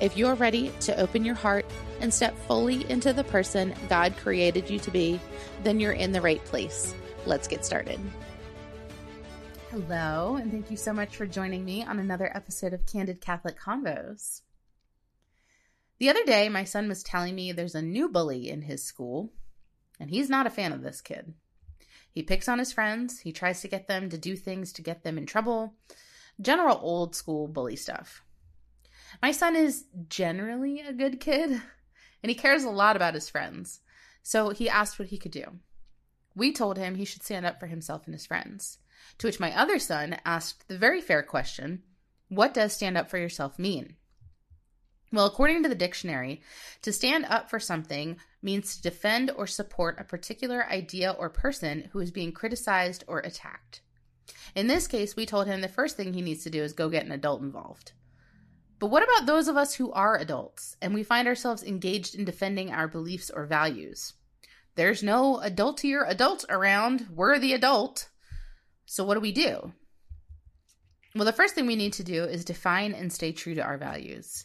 If you're ready to open your heart and step fully into the person God created you to be, then you're in the right place. Let's get started. Hello, and thank you so much for joining me on another episode of Candid Catholic Convos. The other day, my son was telling me there's a new bully in his school, and he's not a fan of this kid. He picks on his friends, he tries to get them to do things to get them in trouble. General old school bully stuff. My son is generally a good kid, and he cares a lot about his friends. So he asked what he could do. We told him he should stand up for himself and his friends. To which my other son asked the very fair question What does stand up for yourself mean? Well, according to the dictionary, to stand up for something means to defend or support a particular idea or person who is being criticized or attacked. In this case, we told him the first thing he needs to do is go get an adult involved. But what about those of us who are adults and we find ourselves engaged in defending our beliefs or values? There's no adultier adult around. We're the adult. So what do we do? Well, the first thing we need to do is define and stay true to our values.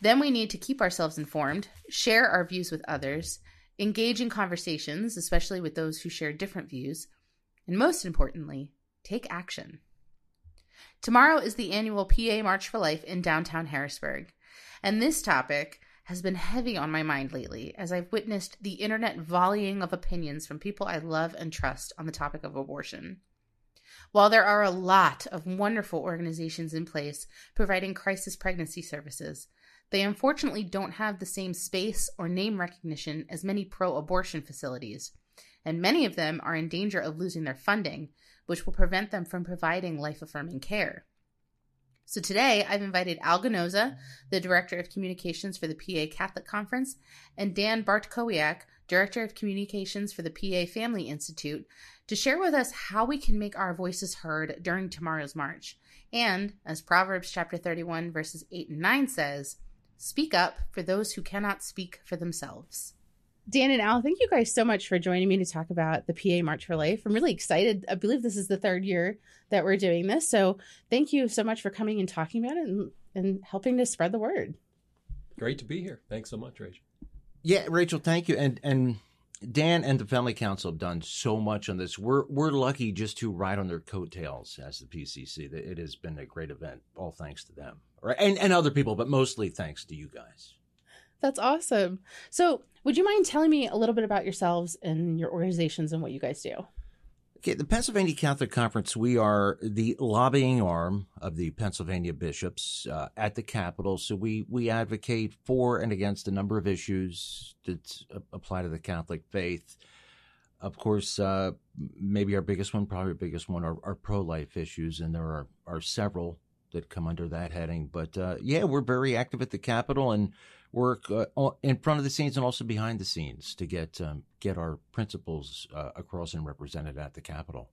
Then we need to keep ourselves informed, share our views with others, engage in conversations, especially with those who share different views, and most importantly, take action. Tomorrow is the annual PA March for Life in downtown Harrisburg, and this topic has been heavy on my mind lately as I've witnessed the internet volleying of opinions from people I love and trust on the topic of abortion. While there are a lot of wonderful organizations in place providing crisis pregnancy services, they unfortunately don't have the same space or name recognition as many pro abortion facilities, and many of them are in danger of losing their funding, which will prevent them from providing life affirming care. So today I've invited Al Gnoza, the Director of Communications for the PA Catholic Conference, and Dan Bartkowiak, Director of Communications for the PA Family Institute, to share with us how we can make our voices heard during tomorrow's march. And, as Proverbs chapter 31, verses 8 and 9 says, Speak up for those who cannot speak for themselves. Dan and Al, thank you guys so much for joining me to talk about the PA March for Life. I'm really excited. I believe this is the third year that we're doing this. So thank you so much for coming and talking about it and, and helping to spread the word. Great to be here. Thanks so much, Rachel. Yeah, Rachel, thank you. And and Dan and the Family Council have done so much on this. We're we're lucky just to ride on their coattails as the PCC. It has been a great event, all thanks to them, right? And and other people, but mostly thanks to you guys. That's awesome. So, would you mind telling me a little bit about yourselves and your organizations and what you guys do? Okay, the Pennsylvania Catholic Conference, we are the lobbying arm of the Pennsylvania bishops uh, at the Capitol. So we, we advocate for and against a number of issues that apply to the Catholic faith. Of course, uh, maybe our biggest one, probably our biggest one, are, are pro life issues, and there are, are several that come under that heading. But uh, yeah, we're very active at the Capitol and work uh, in front of the scenes and also behind the scenes to get um, get our principles uh, across and represented at the Capitol.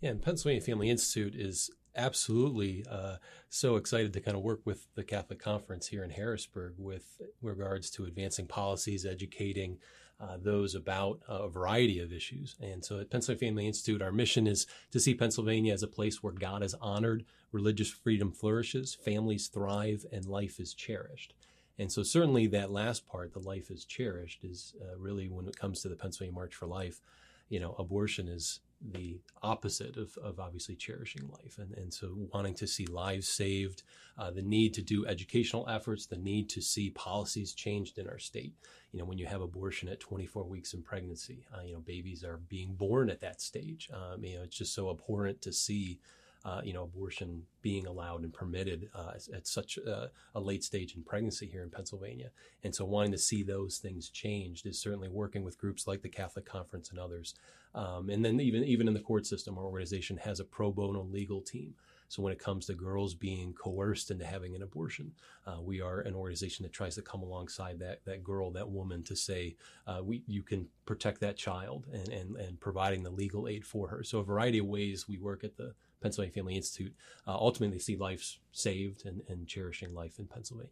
Yeah, and Pennsylvania Family Institute is absolutely uh, so excited to kind of work with the Catholic Conference here in Harrisburg with regards to advancing policies, educating uh, those about a variety of issues. And so at Pennsylvania Family Institute, our mission is to see Pennsylvania as a place where God is honored, religious freedom flourishes, families thrive, and life is cherished. And so, certainly, that last part, the life is cherished, is uh, really when it comes to the Pennsylvania March for Life, you know, abortion is the opposite of, of obviously cherishing life. And, and so, wanting to see lives saved, uh, the need to do educational efforts, the need to see policies changed in our state. You know, when you have abortion at 24 weeks in pregnancy, uh, you know, babies are being born at that stage. Um, you know, it's just so abhorrent to see uh, you know, abortion being allowed and permitted uh, at such a, a, late stage in pregnancy here in Pennsylvania. And so wanting to see those things changed is certainly working with groups like the Catholic Conference and others. Um, and then even, even in the court system, our organization has a pro bono legal team. So when it comes to girls being coerced into having an abortion, uh, we are an organization that tries to come alongside that that girl, that woman, to say uh, we you can protect that child and, and and providing the legal aid for her. So a variety of ways we work at the Pennsylvania Family Institute uh, ultimately see lives saved and, and cherishing life in Pennsylvania.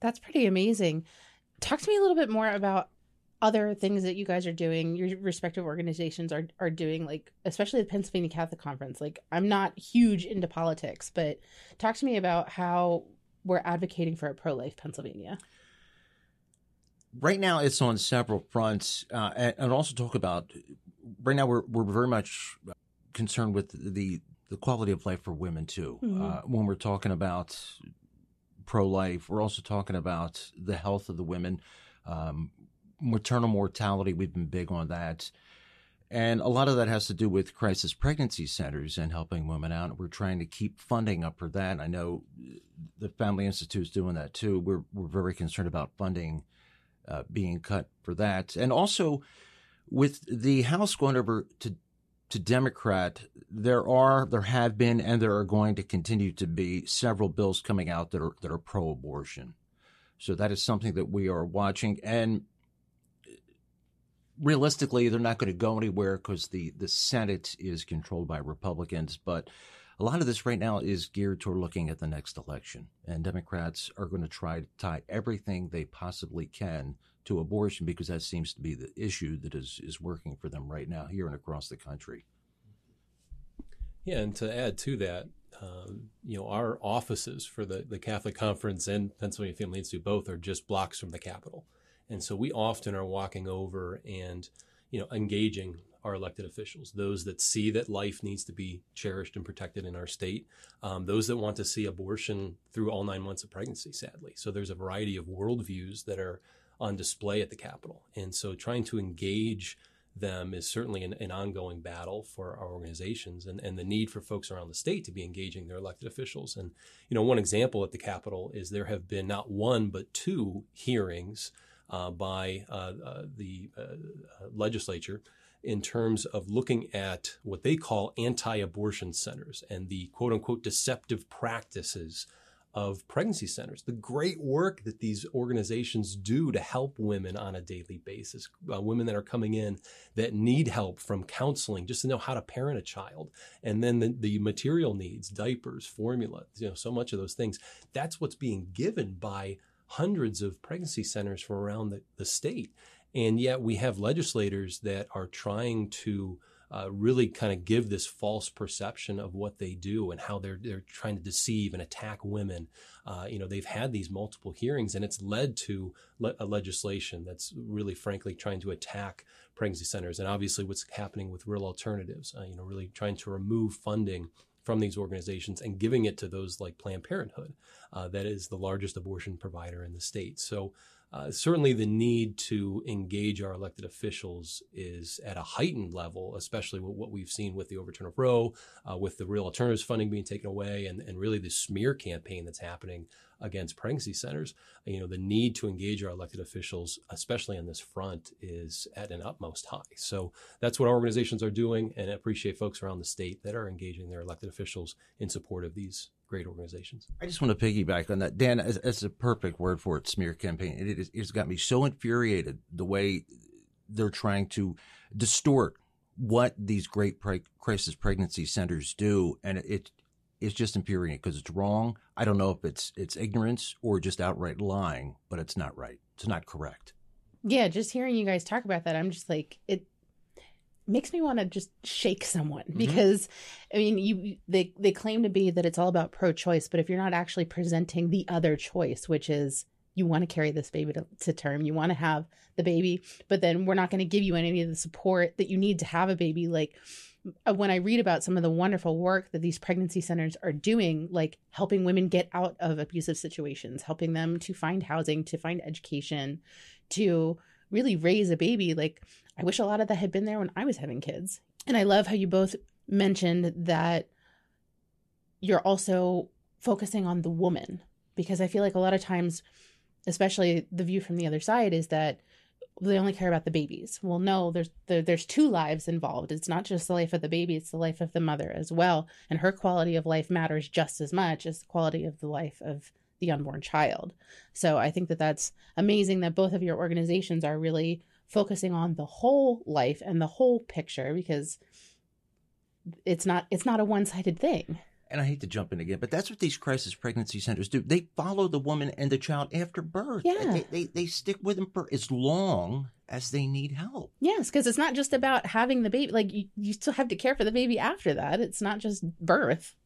That's pretty amazing. Talk to me a little bit more about other things that you guys are doing, your respective organizations are are doing, like especially the Pennsylvania Catholic Conference. Like I'm not huge into politics, but talk to me about how we're advocating for a pro life Pennsylvania. Right now, it's on several fronts, uh, and, and also talk about. Right now, we're we're very much concerned with the the quality of life for women too. Mm-hmm. Uh, when we're talking about pro life, we're also talking about the health of the women. Um, maternal mortality, we've been big on that. And a lot of that has to do with crisis pregnancy centers and helping women out. We're trying to keep funding up for that. I know the Family Institute is doing that too. We're, we're very concerned about funding uh, being cut for that. And also with the House going over to to Democrat, there are, there have been, and there are going to continue to be several bills coming out that are that are pro-abortion. So that is something that we are watching, and realistically, they're not going to go anywhere because the the Senate is controlled by Republicans. But a lot of this right now is geared toward looking at the next election, and Democrats are going to try to tie everything they possibly can to abortion because that seems to be the issue that is is working for them right now here and across the country. Yeah, and to add to that, um, you know, our offices for the, the Catholic Conference and Pennsylvania Family Institute both are just blocks from the Capitol. And so we often are walking over and, you know, engaging our elected officials, those that see that life needs to be cherished and protected in our state, um, those that want to see abortion through all nine months of pregnancy, sadly. So there's a variety of worldviews that are on display at the Capitol. And so trying to engage them is certainly an, an, ongoing battle for our organizations and, and the need for folks around the state to be engaging their elected officials. And, you know, one example at the Capitol is there have been not one, but two hearings uh, by uh, uh, the uh, uh, legislature in terms of looking at what they call anti abortion centers and the quote unquote deceptive practices of pregnancy centers, the great work that these organizations do to help women on a daily basis, uh, women that are coming in that need help from counseling just to know how to parent a child, and then the, the material needs, diapers, formula, you know, so much of those things. That's what's being given by hundreds of pregnancy centers from around the, the state. And yet we have legislators that are trying to uh, really kind of give this false perception of what they do and how they're they're trying to deceive and attack women. Uh, you know, they've had these multiple hearings, and it's led to le- a legislation that's really, frankly, trying to attack pregnancy centers. And obviously, what's happening with real alternatives. Uh, you know, really trying to remove funding from these organizations and giving it to those like Planned Parenthood, uh, that is the largest abortion provider in the state. So uh, certainly, the need to engage our elected officials is at a heightened level, especially with what we've seen with the overturn of Roe, uh, with the real alternatives funding being taken away, and, and really the smear campaign that's happening against pregnancy centers. You know, the need to engage our elected officials, especially on this front, is at an utmost high. So that's what our organizations are doing, and I appreciate folks around the state that are engaging their elected officials in support of these great organizations. I just want to piggyback on that. Dan, that's a perfect word for it, smear campaign. It, it, it's got me so infuriated the way they're trying to distort what these great pre- crisis pregnancy centers do. And it, it's just infuriating because it's wrong. I don't know if it's it's ignorance or just outright lying, but it's not right. It's not correct. Yeah, just hearing you guys talk about that, I'm just like it makes me want to just shake someone mm-hmm. because I mean you they they claim to be that it's all about pro choice, but if you're not actually presenting the other choice, which is you want to carry this baby to, to term, you want to have the baby, but then we're not going to give you any of the support that you need to have a baby like uh, when I read about some of the wonderful work that these pregnancy centers are doing, like helping women get out of abusive situations, helping them to find housing, to find education, to really raise a baby, like I wish a lot of that had been there when I was having kids. And I love how you both mentioned that you're also focusing on the woman because I feel like a lot of times, especially the view from the other side, is that they only care about the babies. Well, no, there's there, there's two lives involved. It's not just the life of the baby; it's the life of the mother as well, and her quality of life matters just as much as the quality of the life of the unborn child. So I think that that's amazing that both of your organizations are really focusing on the whole life and the whole picture because it's not it's not a one-sided thing and I hate to jump in again, but that's what these crisis pregnancy centers do. They follow the woman and the child after birth. Yeah. They, they, they stick with them for as long as they need help. Yes, because it's not just about having the baby. Like, you, you still have to care for the baby after that. It's not just birth.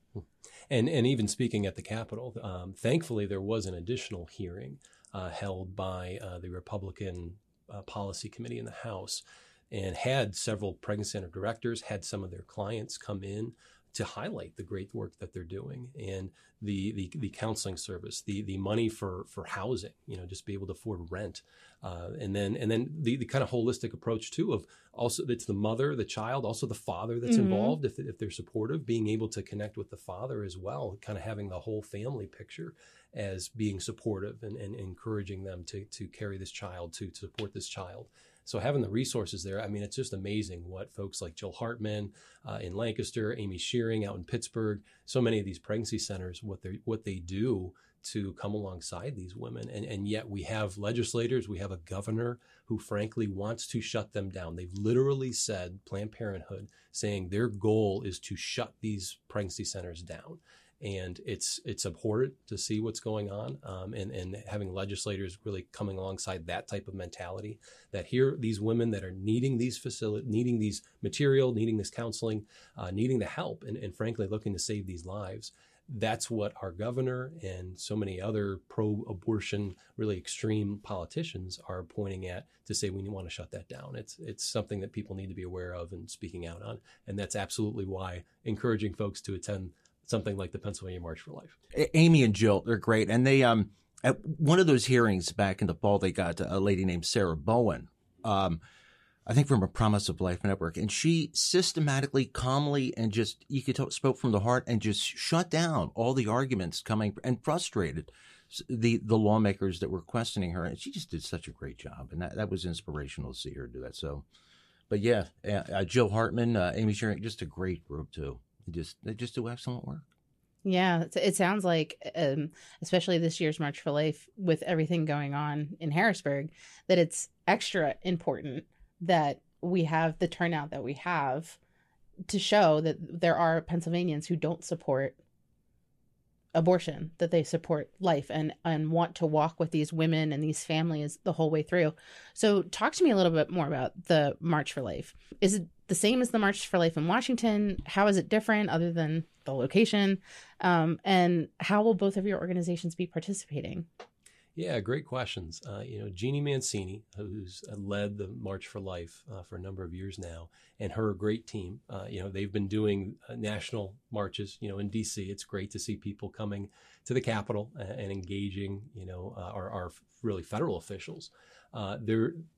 And, and even speaking at the Capitol, um, thankfully, there was an additional hearing uh, held by uh, the Republican uh, Policy Committee in the House and had several pregnancy center directors, had some of their clients come in to highlight the great work that they're doing and the, the, the counseling service, the, the money for, for housing, you know, just be able to afford rent. Uh, and then, and then the, the kind of holistic approach too of also it's the mother, the child, also the father that's mm-hmm. involved. If, if they're supportive, being able to connect with the father as well, kind of having the whole family picture as being supportive and, and encouraging them to, to carry this child, to, to support this child. So having the resources there, I mean, it's just amazing what folks like Jill Hartman uh, in Lancaster, Amy Shearing out in Pittsburgh, so many of these pregnancy centers, what they what they do to come alongside these women. And, and yet we have legislators, we have a governor who frankly wants to shut them down. They've literally said, Planned Parenthood, saying their goal is to shut these pregnancy centers down and it's it's abhorrent to see what's going on um, and and having legislators really coming alongside that type of mentality that here these women that are needing these facility needing these material needing this counseling uh, needing the help and, and frankly looking to save these lives that's what our governor and so many other pro-abortion, really extreme politicians are pointing at to say we want to shut that down. It's it's something that people need to be aware of and speaking out on, and that's absolutely why encouraging folks to attend something like the Pennsylvania March for Life. Amy and Jill, they're great. And they, um, at one of those hearings back in the fall, they got a lady named Sarah Bowen, um, I think from a Promise of Life Network, and she systematically, calmly, and just you could tell, spoke from the heart and just shut down all the arguments coming and frustrated the the lawmakers that were questioning her. And she just did such a great job, and that that was inspirational to see her do that. So, but yeah, uh, Jill Hartman, uh, Amy Shearing, just a great group too. They just they just do excellent work. Yeah, it sounds like, um, especially this year's March for Life, with everything going on in Harrisburg, that it's extra important that we have the turnout that we have to show that there are Pennsylvanians who don't support abortion that they support life and and want to walk with these women and these families the whole way through. So talk to me a little bit more about the march for life. Is it the same as the march for life in washington? How is it different other than the location? Um, and how will both of your organizations be participating yeah, great questions. Uh, you know, Jeanne Mancini, who's led the March for Life uh, for a number of years now, and her great team. Uh, you know, they've been doing uh, national marches. You know, in D.C., it's great to see people coming to the Capitol and, engaging. You know, uh, our, our, really federal officials. Uh,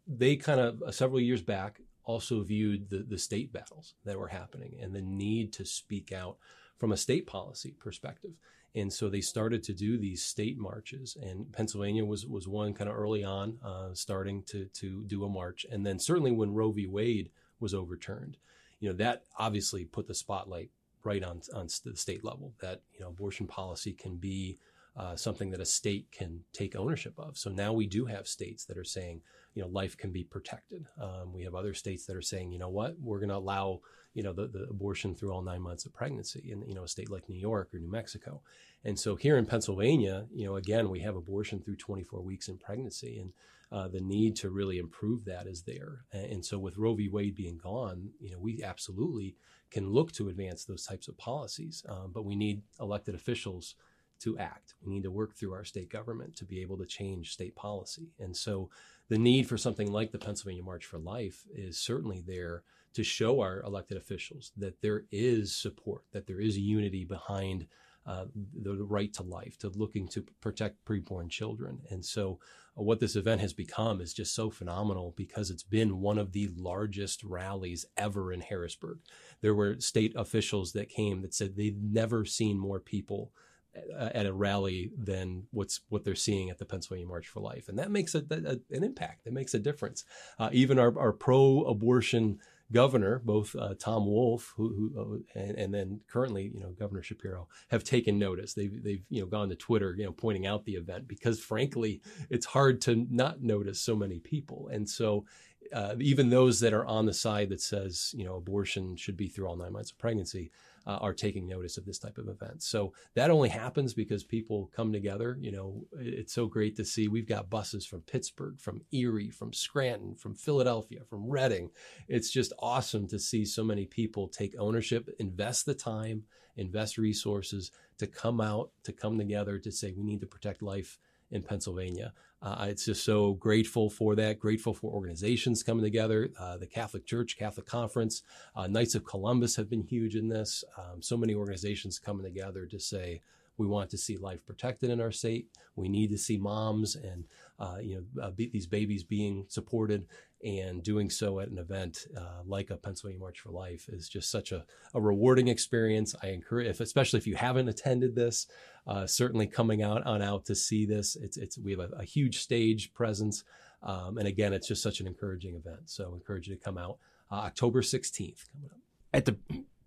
they kind of several years back also viewed the the state battles that were happening and the need to speak out from a state policy perspective. And so they started to do these state marches, and Pennsylvania was was one kind of early on, uh, starting to to do a march. And then certainly when Roe v. Wade was overturned, you know that obviously put the spotlight right on on the state level that you know abortion policy can be uh, something that a state can take ownership of. So now we do have states that are saying, you know, life can be protected. Um, we have other states that are saying, you know what, we're going to allow you know, the, the abortion through all nine months of pregnancy in, you know, a state like New York or New Mexico. And so here in Pennsylvania, you know, again, we have abortion through 24 weeks in pregnancy and uh, the need to really improve that is there. And, so with Roe v. Wade being gone, you know, we absolutely can look to advance those types of policies, um, but we need elected officials to act. We need to work through our state government to be able to change state policy. And so the need for something like the Pennsylvania March for Life is certainly there to show our elected officials that there is support, that there is unity behind uh, the, the, right to life, to looking to protect preborn children. And so, uh, what this event has become is just so phenomenal because it's been one of the largest rallies ever in Harrisburg. There were state officials that came that said they'd never seen more people uh, at a rally than what's what they're seeing at the Pennsylvania March for Life, and that makes a, a an impact. It makes a difference. Uh, even our, our pro-abortion governor, both uh, Tom Wolf, who, who uh, and, and, then currently, you know, Governor Shapiro, have taken notice. They've they've you know gone to Twitter, you know, pointing out the event because frankly, it's hard to not notice so many people, and so. Uh, even those that are on the side that says, you know, abortion should be through all nine months of pregnancy, uh, are taking notice of this type of event. So that only happens because people come together. You know, it's so great to see. We've got buses from Pittsburgh, from Erie, from Scranton, from Philadelphia, from Reading. It's just awesome to see so many people take ownership, invest the time, invest resources to come out, to come together to say we need to protect life in Pennsylvania. Uh, it's just so grateful for that. Grateful for organizations coming together. Uh, the Catholic Church, Catholic Conference, uh, Knights of Columbus have been huge in this. Um, so many organizations coming together to say we want to see life protected in our state. We need to see moms and uh, you know uh, be, these babies being supported and doing so at an event uh, like a Pennsylvania March for Life is just such a, a rewarding experience. I encourage, if, especially if you haven't attended this, uh, certainly coming out on out to see this. It's it's we have a, a huge stage presence, um, and again, it's just such an encouraging event. So, I encourage you to come out uh, October sixteenth coming up at the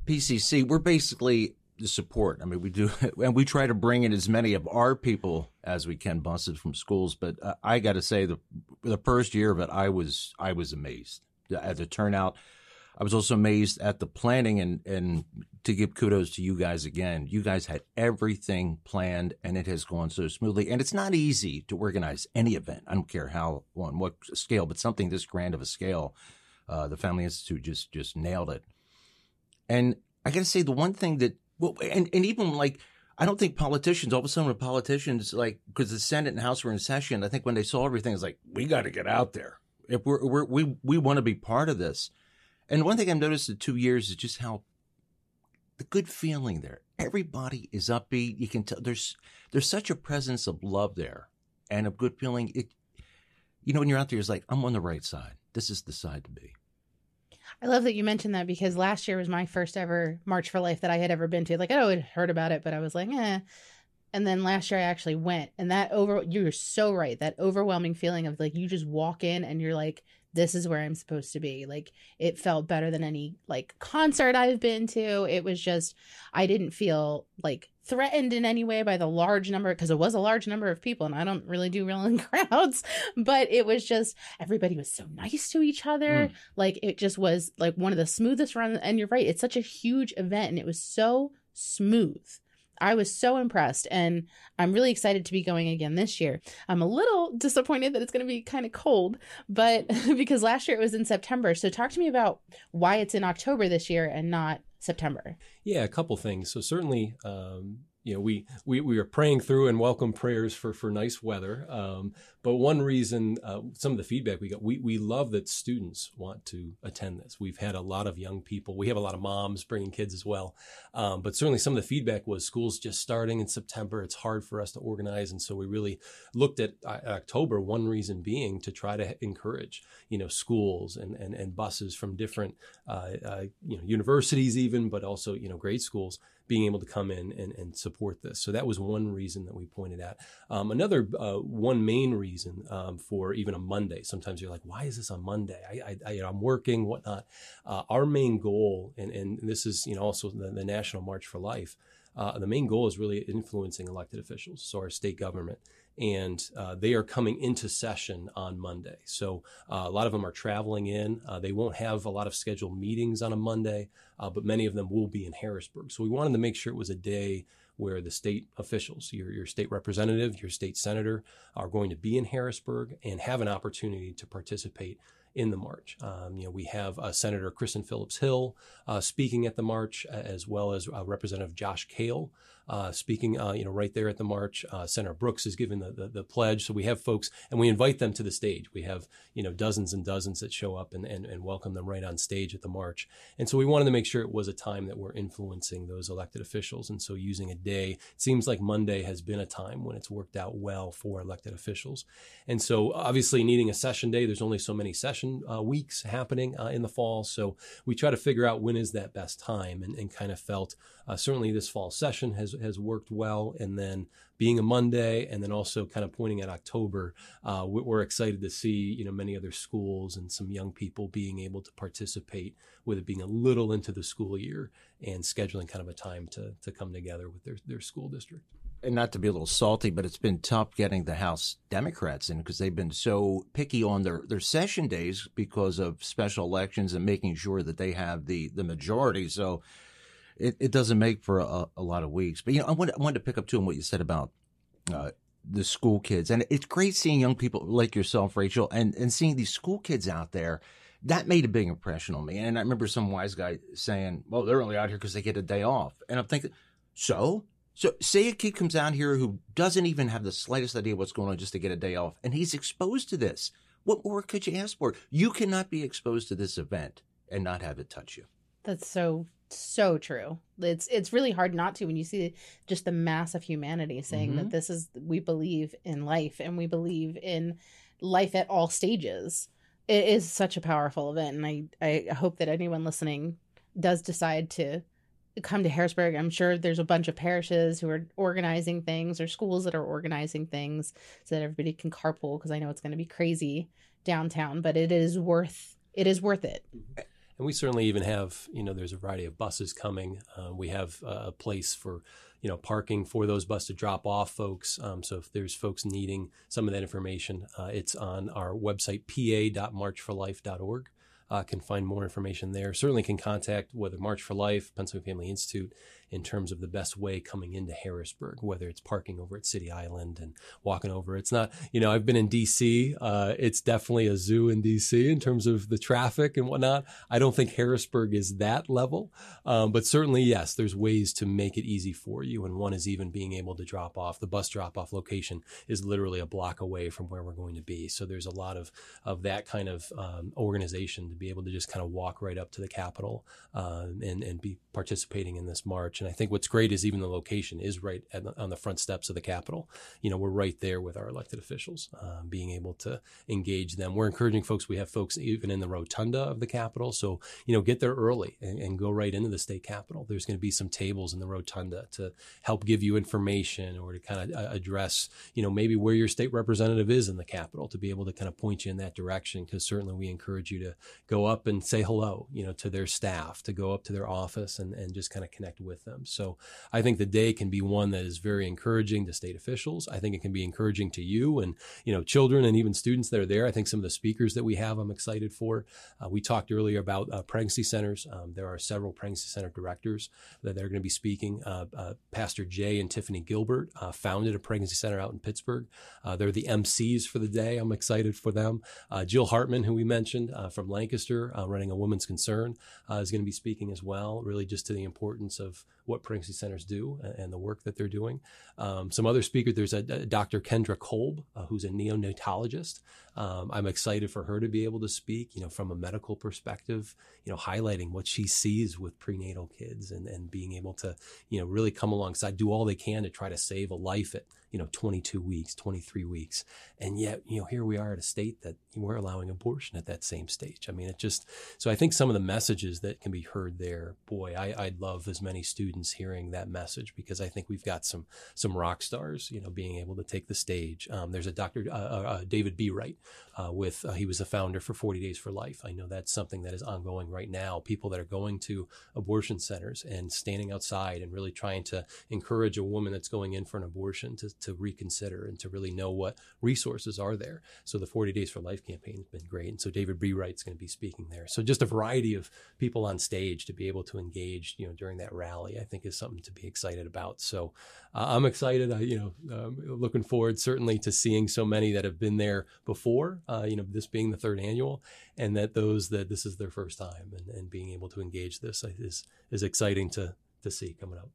PCC. We're basically support. I mean, we do, and we try to bring in as many of our people as we can, buses from schools. But uh, I got to say, the the first year of it, I was I was amazed at the turnout. I was also amazed at the planning and and to give kudos to you guys again. You guys had everything planned and it has gone so smoothly. And it's not easy to organize any event. I don't care how on what scale, but something this grand of a scale. Uh, the Family Institute just just nailed it. And I got to say, the one thing that well, and, and even like, I don't think politicians, all of a sudden, politicians, like, because the Senate and House were in session, I think when they saw everything, it's like, we got to get out there. If we're, we're we we want to be part of this. And one thing I've noticed in two years is just how the good feeling there. Everybody is upbeat. You can tell there's there's such a presence of love there and a good feeling. It, you know, when you're out there, it's like I'm on the right side. This is the side to be. I love that you mentioned that because last year was my first ever March for Life that I had ever been to. Like I had heard about it, but I was like, eh. And then last year I actually went, and that over you're so right. That overwhelming feeling of like you just walk in and you're like, this is where I'm supposed to be. Like it felt better than any like concert I've been to. It was just I didn't feel like threatened in any way by the large number because it was a large number of people and I don't really do real in crowds, but it was just everybody was so nice to each other. Mm. Like it just was like one of the smoothest runs and you're right, it's such a huge event and it was so smooth. I was so impressed and I'm really excited to be going again this year. I'm a little disappointed that it's going to be kind of cold, but because last year it was in September. So talk to me about why it's in October this year and not September. Yeah, a couple things. So certainly um, you know, we, we, we are praying through and welcome prayers for, for nice weather. Um, but one reason, uh, some of the feedback we got, we, we love that students want to attend this. We've had a lot of young people. We have a lot of moms bringing kids as well. Um, but certainly some of the feedback was schools just starting in September. It's hard for us to organize. And so we really looked at uh, October, one reason being to try to encourage, you know, schools and, and, and buses from different, uh, uh you know, universities even, but also, you know, grade schools being able to come in and, and support this. So that was one reason that we pointed at. Um, another uh, one main reason um, for even a Monday. Sometimes you're like, why is this on Monday? I, I, I am working, whatnot. Uh, our main goal, and, and this is you know also the, the National March for Life. Uh, the main goal is really influencing elected officials, so our state government and uh, they are coming into session on Monday. So uh, a lot of them are traveling in. Uh, they won't have a lot of scheduled meetings on a Monday, uh, but many of them will be in Harrisburg. So we wanted to make sure it was a day where the state officials, your, your state representative, your state senator, are going to be in Harrisburg and have an opportunity to participate in the march. Um, you know, we have uh, Senator Kristin Phillips Hill uh, speaking at the march, as well as uh, Representative Josh Kail uh, speaking, uh, you know, right there at the march. Uh, Senator Brooks is giving the, the, the, pledge. So we have folks and we invite them to the stage. We have, you know, dozens and dozens that show up and, and, and welcome them right on stage at the march. And so we wanted to make sure it was a time that we're influencing those elected officials. And so using a day, it seems like Monday has been a time when it's worked out well for elected officials. And so obviously needing a session day, there's only so many session uh, weeks happening uh, in the fall. So we try to figure out when is that best time and, and kind of felt uh, certainly this fall session has, has worked well. And then being a Monday and then also kind of pointing at October, uh, we're excited to see, you know, many other schools and some young people being able to participate with it being a little into the school year and scheduling kind of a time to, to come together with their, their school district and not to be a little salty, but it's been tough getting the House Democrats in because they've been so picky on their, their session days because of special elections and making sure that they have the, the majority. So it, it doesn't make for a, a lot of weeks. But, you know, I wanted, I wanted to pick up too on what you said about uh, the school kids. And it's great seeing young people like yourself, Rachel, and, and seeing these school kids out there. That made a big impression on me. And I remember some wise guy saying, well, they're only out here because they get a day off. And I'm thinking, so so, say a kid comes out here who doesn't even have the slightest idea what's going on just to get a day off, and he's exposed to this. What more could you ask for? You cannot be exposed to this event and not have it touch you. That's so so true. It's it's really hard not to when you see just the mass of humanity saying mm-hmm. that this is we believe in life and we believe in life at all stages. It is such a powerful event, and I I hope that anyone listening does decide to come to Harrisburg. I'm sure there's a bunch of parishes who are organizing things or schools that are organizing things so that everybody can carpool because I know it's going to be crazy downtown, but it is worth it is worth it. And we certainly even have, you know, there's a variety of buses coming. Uh, we have a place for, you know, parking for those buses to drop off folks. Um, so if there's folks needing some of that information, uh, it's on our website, pa.marchforlife.org uh, can find more information there. Certainly can contact whether March for Life, Pennsylvania Family Institute, in terms of the best way coming into Harrisburg, whether it's parking over at City Island and walking over. It's not, you know, I've been in DC. Uh, it's definitely a zoo in DC in terms of the traffic and whatnot. I don't think Harrisburg is that level, um, but certainly, yes, there's ways to make it easy for you. And one is even being able to drop off. The bus drop off location is literally a block away from where we're going to be. So there's a lot of, of that kind of um, organization to be able to just kind of walk right up to the Capitol uh, and, and be participating in this march. And I think what's great is even the location is right on the front steps of the Capitol. You know, we're right there with our elected officials, um, being able to engage them. We're encouraging folks. We have folks even in the rotunda of the Capitol. So, you know, get there early and, and go right into the state Capitol. There's going to be some tables in the rotunda to help give you information or to kind of uh, address, you know, maybe where your state representative is in the Capitol to be able to kind of point you in that direction. Because certainly we encourage you to go up and say hello, you know, to their staff, to go up to their office and, and just kind of connect with them. So I think the day can be one that is very encouraging to state officials. I think it can be encouraging to you and, you know, children and even students that are there. I think some of the speakers that we have, I'm excited for. Uh, we talked earlier about uh, pregnancy centers. Um, there are several pregnancy center directors that are going to be speaking. Uh, uh, Pastor Jay and Tiffany Gilbert uh, founded a pregnancy center out in Pittsburgh. Uh, they're the MCs for the day. I'm excited for them. Jill Hartman, who we mentioned from Lancaster, running a woman's concern, is going to be speaking as well, really just to the importance of what pregnancy centers do and the work that they're doing. Um, some other speakers, there's a, a Dr. Kendra Kolb, uh, who's a neonatologist. Um, I'm excited for her to be able to speak, you know, from a medical perspective, you know, highlighting what she sees with prenatal kids and, and being able to, you know, really come alongside, do all they can to try to save a life at you know, 22 weeks, 23 weeks. And yet, you know, here we are at a state that we're allowing abortion at that same stage. I mean, it just, so I think some of the messages that can be heard there, boy, I, I'd love as many students hearing that message because I think we've got some, some rock stars, you know, being able to take the stage. Um, there's a Dr. Uh, uh, uh, David Bereit uh, with, uh, he was a founder for 40 Days for Life. I know that's something that is ongoing right now. People that are going to abortion centers and standing outside and really trying to encourage a woman that's going in for an abortion to, to reconsider and to really know what resources are there. So the 40 Days for Life campaign has been great. And so David Bereit's going to be speaking there. So just a variety of people on stage to be able to engage, you know, during that rally, I think is something to be excited about. So uh, I'm excited, uh, you know, um, looking forward certainly to seeing so many that have been there before, uh, you know, this being the third annual and that those that this is their first time and, and being able to engage this is, is exciting to, to see coming up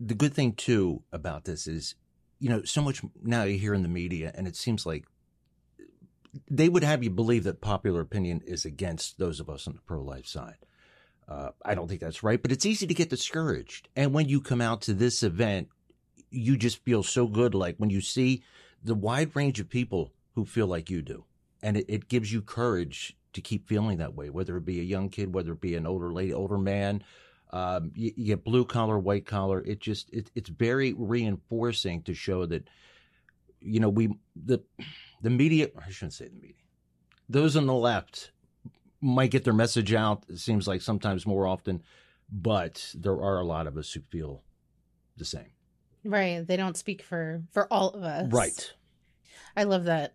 the good thing too about this is you know, so much now you hear in the media, and it seems like they would have you believe that popular opinion is against those of us on the pro life side. Uh, I don't think that's right, but it's easy to get discouraged. And when you come out to this event, you just feel so good. Like when you see the wide range of people who feel like you do. and it, it gives you courage to keep feeling that way, whether it be a young kid, whether it be an older lady, older man. Um, you, you, get blue collar, white collar. It just it, it's very reinforcing to show that you know we the the media. I shouldn't say the media. Those on the left might get their message out. It seems like sometimes more often, but there are a lot of us who feel the same. Right. They don't speak for for all of us. Right. I love that.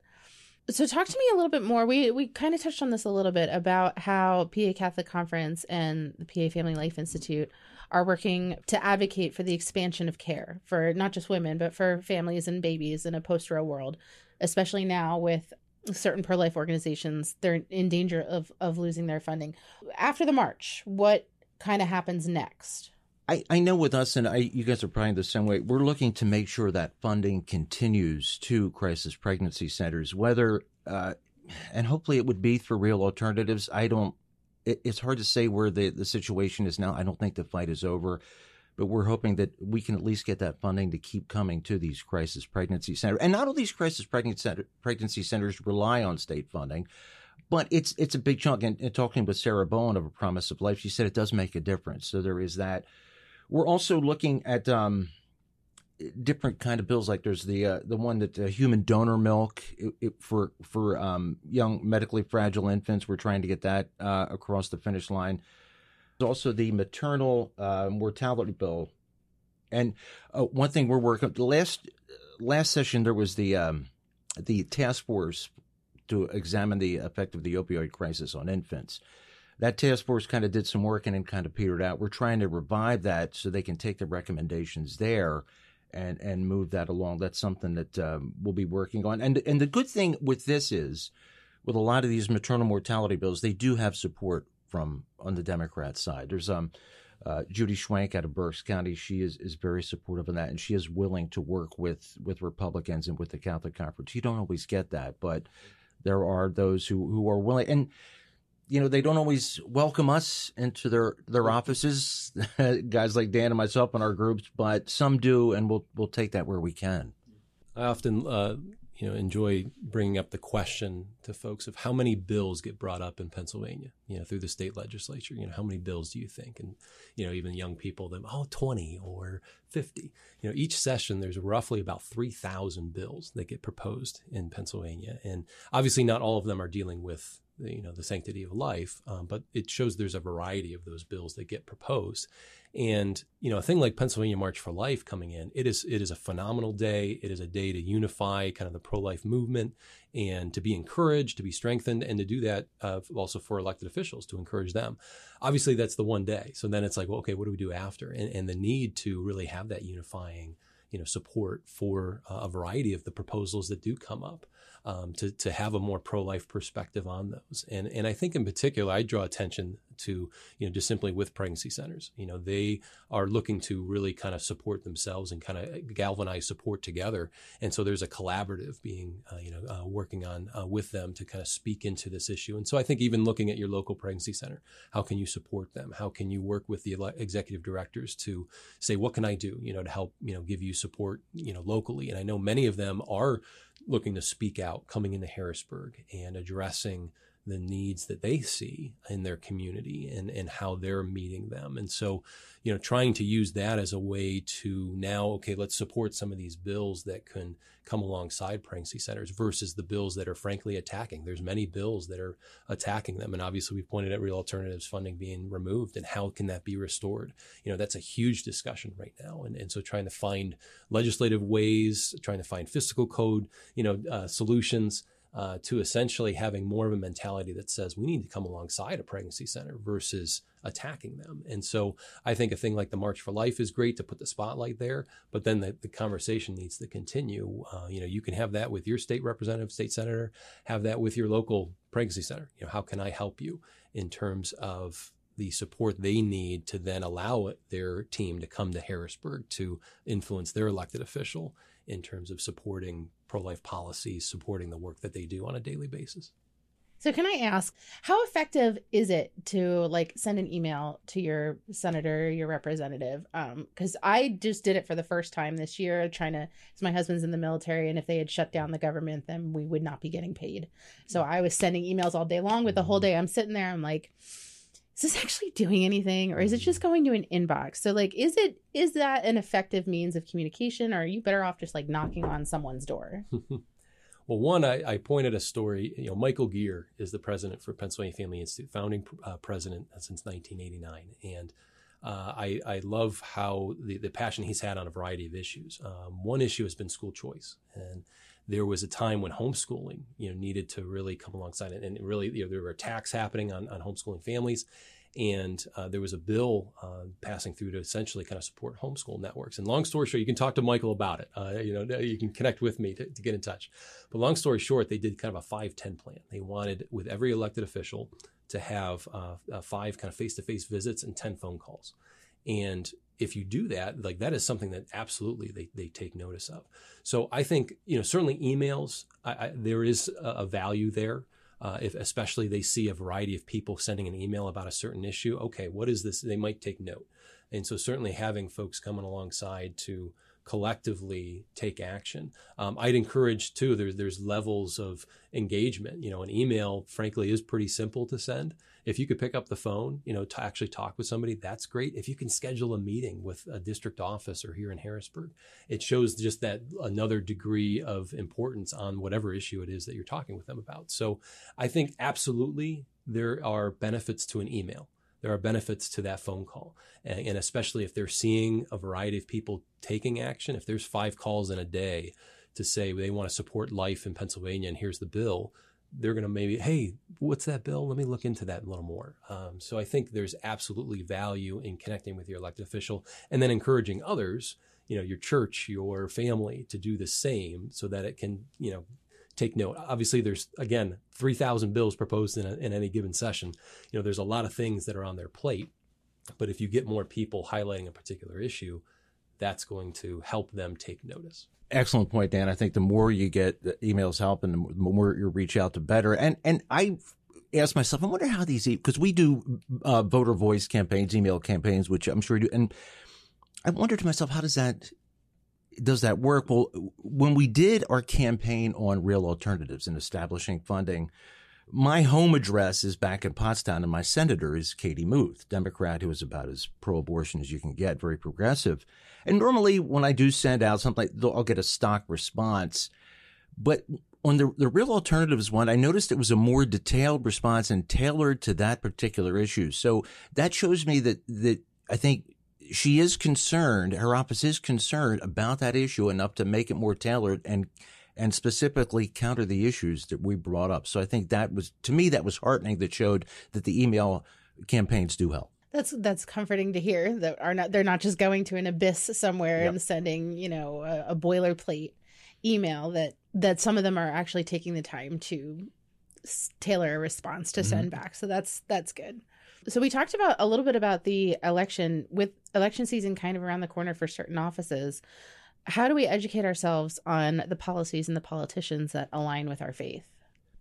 So talk to me a little bit more. We we kind of touched on this a little bit about how PA Catholic Conference and the PA Family Life Institute are working to advocate for the expansion of care for not just women but for families and babies in a post-Roe world, especially now with certain pro-life organizations they're in danger of of losing their funding. After the march, what kind of happens next? I, I know with us, and I, you guys are probably the same way. We're looking to make sure that funding continues to crisis pregnancy centers, whether, uh, and hopefully it would be for real alternatives. I don't, it, it's hard to say where the, the situation is now. I don't think the fight is over, but we're hoping that we can at least get that funding to keep coming to these crisis pregnancy centers. And not all these crisis pregnancy, center, pregnancy centers rely on state funding but it's it's a big chunk. And, and, talking with Sarah Bowen of A Promise of Life, she said it does make a difference. So there is that. We're also looking at um, different kind of bills. Like there's the uh, the one that uh, human donor milk it, it, for for um, young medically fragile infants. We're trying to get that uh, across the finish line. There's also the maternal uh, mortality bill. And uh, one thing we're working the last last session there was the um, the task force to examine the effect of the opioid crisis on infants that task force kind of did some work and then kind of petered out. We're trying to revive that so they can take the recommendations there and and move that along. That's something that um, we'll be working on. And and the good thing with this is, with a lot of these maternal mortality bills, they do have support from on the Democrat side. There's um. Uh, Judy Schwank out of Berks County, she is, is very supportive of that, and she is willing to work with, with Republicans and with the Catholic Conference. You don't always get that, but there are those who, who are willing. And you know, they don't always welcome us into their their offices, guys like Dan and myself and our groups, but some do, and we'll we'll take that where we can. I often, uh, you know, enjoy bringing up the question to folks of how many bills get brought up in Pennsylvania, you know, through the state legislature. You know, how many bills do you think? And you know, even young people, them, oh, 20 or 50. You know, each session there's roughly about 3,000 bills that get proposed in Pennsylvania, and obviously not all of them are dealing with you know the sanctity of life, um, but it shows there's a variety of those bills that get proposed. And you know, a thing like Pennsylvania March for Life coming in, it is it is a phenomenal day. It is a day to unify kind of the pro life movement and to be encouraged, to be strengthened, and to do that uh, also for elected officials to encourage them. Obviously, that's the one day. So then it's like, well, okay, what do we do after? And, and the need to really have that unifying you know support for uh, a variety of the proposals that do come up um, to to have a more pro life perspective on those. And and I think in particular, I draw attention to you know just simply with pregnancy centers. You know, they are looking to really kind of support themselves and kind of galvanize support together. And so there's a collaborative being uh, you know uh, working on uh, with them to kind of speak into this issue. And so I think even looking at your local pregnancy center, how can you support them? How can you work with the executive directors to say what can I do you know to help you know give you support you know locally? And I know many of them are looking to speak out, coming into Harrisburg and addressing the needs that they see in their community and, and how they're meeting them. And so, you know, trying to use that as a way to now, okay, let's support some of these bills that can come alongside pregnancy centers versus the bills that are frankly attacking. There's many bills that are attacking them. And obviously we've pointed at real alternatives funding being removed and how can that be restored? You know, that's a huge discussion right now. And, and so trying to find legislative ways, trying to find fiscal code, you know, uh, solutions uh, to essentially having more of a mentality that says we need to come alongside a pregnancy center versus attacking them. And so I think a thing like the March for Life is great to put the spotlight there, but then the, the conversation needs to continue. Uh, you know, you can have that with your state representative, state senator, have that with your local pregnancy center. You know, how can I help you in terms of the support they need to then allow their team to come to Harrisburg to influence their elected official in terms of supporting pro life policies, supporting the work that they do on a daily basis. So can I ask, how effective is it to like send an email to your senator, your representative? Um, because I just did it for the first time this year, trying to. Because my husband's in the military, and if they had shut down the government, then we would not be getting paid. So I was sending emails all day long. With the whole day, I'm sitting there, I'm like, is this actually doing anything, or is it just going to an inbox? So like, is it is that an effective means of communication, or are you better off just like knocking on someone's door? Well, one, I, I, pointed a story. You know, Michael Geer is the president for Pennsylvania Family Institute, founding uh, president since 1989, and uh, I, I, love how the, the passion he's had on a variety of issues. Um, one issue has been school choice, and there was a time when homeschooling, you know, needed to really come alongside it, and really, you know, there were attacks happening on, on homeschooling families, and uh, there was a bill uh, passing through to essentially kind of support homeschool networks. And long story short, you can talk to Michael about it. Uh, you know, you can connect with me to, to, get in touch. But long story short, they did kind of a five-ten plan. They wanted with every elected official to have uh, five kind of face-to-face visits and ten phone calls. And if you do that, like that is something that absolutely they, they take notice of. So I think, you know, certainly emails, I, I, there is a, value there uh, if especially they see a variety of people sending an email about a certain issue, okay, what is this? They might take note. And so certainly having folks coming alongside to collectively take action. Um, I'd encourage too. There's there's levels of engagement. You know, an email, frankly, is pretty simple to send. If you could pick up the phone, you know, to actually talk with somebody, that's great. If you can schedule a meeting with a district office or here in Harrisburg, it shows just that another degree of importance on whatever issue it is that you're talking with them about. So I think absolutely there are benefits to an email there are benefits to that phone call. And, and, especially if they're seeing a variety of people taking action, if there's five calls in a day to say they want to support life in Pennsylvania and here's the bill, they're going to maybe, hey, what's that bill? Let me look into that a little more. Um, so I think there's absolutely value in connecting with your elected official and then encouraging others, you know, your church, your family to do the same so that it can, you know, take note. Obviously, there's again 3,000 bills proposed in, a, in any given session. You know, there's a lot of things that are on their plate, but if you get more people highlighting a particular issue, that's going to help them take notice. Excellent point, Dan. I think the more you get the emails help and the more you reach out, to better. And and I ask myself, I wonder how these because we do uh, voter voice campaigns, email campaigns, which I'm sure you do, and I wonder to myself, how does that does that work? Well, when we did our campaign on real alternatives and establishing funding, my home address is back in Pottstown, and my senator is Katie Muth, Democrat who is about as pro-abortion as you can get, very progressive. And normally, when I do send out something, I'll get a stock response. But on the the real alternatives one, I noticed it was a more detailed response and tailored to that particular issue. So that shows me that that I think she is concerned, her office is concerned about that issue enough to make it more tailored and and specifically counter the issues that we brought up. So I think that was to me that was heartening that showed that the email campaigns do help. That's that's comforting to hear that are not they're not just going to an abyss somewhere yep. and sending, you know, a, a boilerplate email that that some of them are actually taking the time to tailor a response to mm-hmm. send back. So that's that's good. So we talked about a little bit about the election with election season kind of around the corner for certain offices. How do we educate ourselves on the policies and the politicians that align with our faith?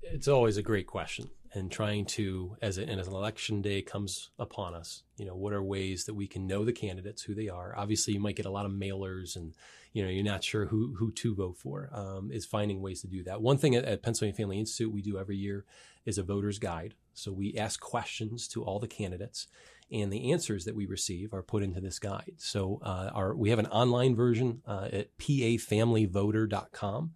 It's always a great question and trying to as, it, as an election day comes upon us you know what are ways that we can know the candidates who they are? Obviously you might get a lot of mailers and you know you're not sure who who to vote for um, is finding ways to do that. One thing at, at pennsylvania family institute we do every year is a voter's guide. So we ask questions to all the candidates and the answers that we receive are put into this guide. So uh, our, we have an online version uh, at pafamilyvoter.com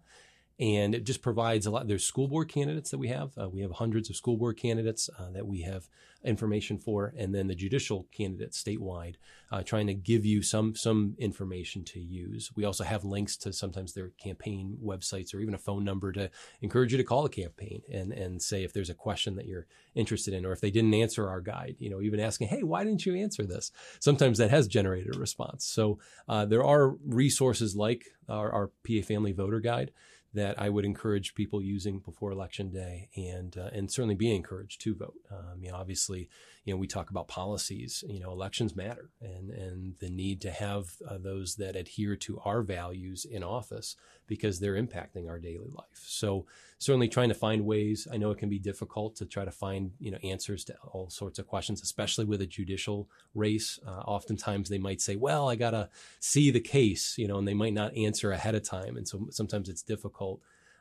and it just provides a lot. There's school board candidates that we have. Uh, we have hundreds of school board candidates uh, that we have information for, and then the judicial candidates statewide, uh, trying to give you some some information to use. We also have links to sometimes their campaign websites or even a phone number to encourage you to call the campaign and and say if there's a question that you're interested in, or if they didn't answer our guide, you know, even asking, hey, why didn't you answer this? Sometimes that has generated a response. So uh, there are resources like our, our PA Family Voter Guide that I would encourage people using before election day, and uh, and certainly be encouraged to vote. Um, you know, obviously, you know, we talk about policies, you know, elections matter and, and the need to have uh, those that adhere to our values in office because they're impacting our daily life. So certainly trying to find ways. I know it can be difficult to try to find, you know, answers to all sorts of questions, especially with a judicial race. Uh, oftentimes they might say, well, I got to see the case, you know, and they might not answer ahead of time. And so sometimes it's difficult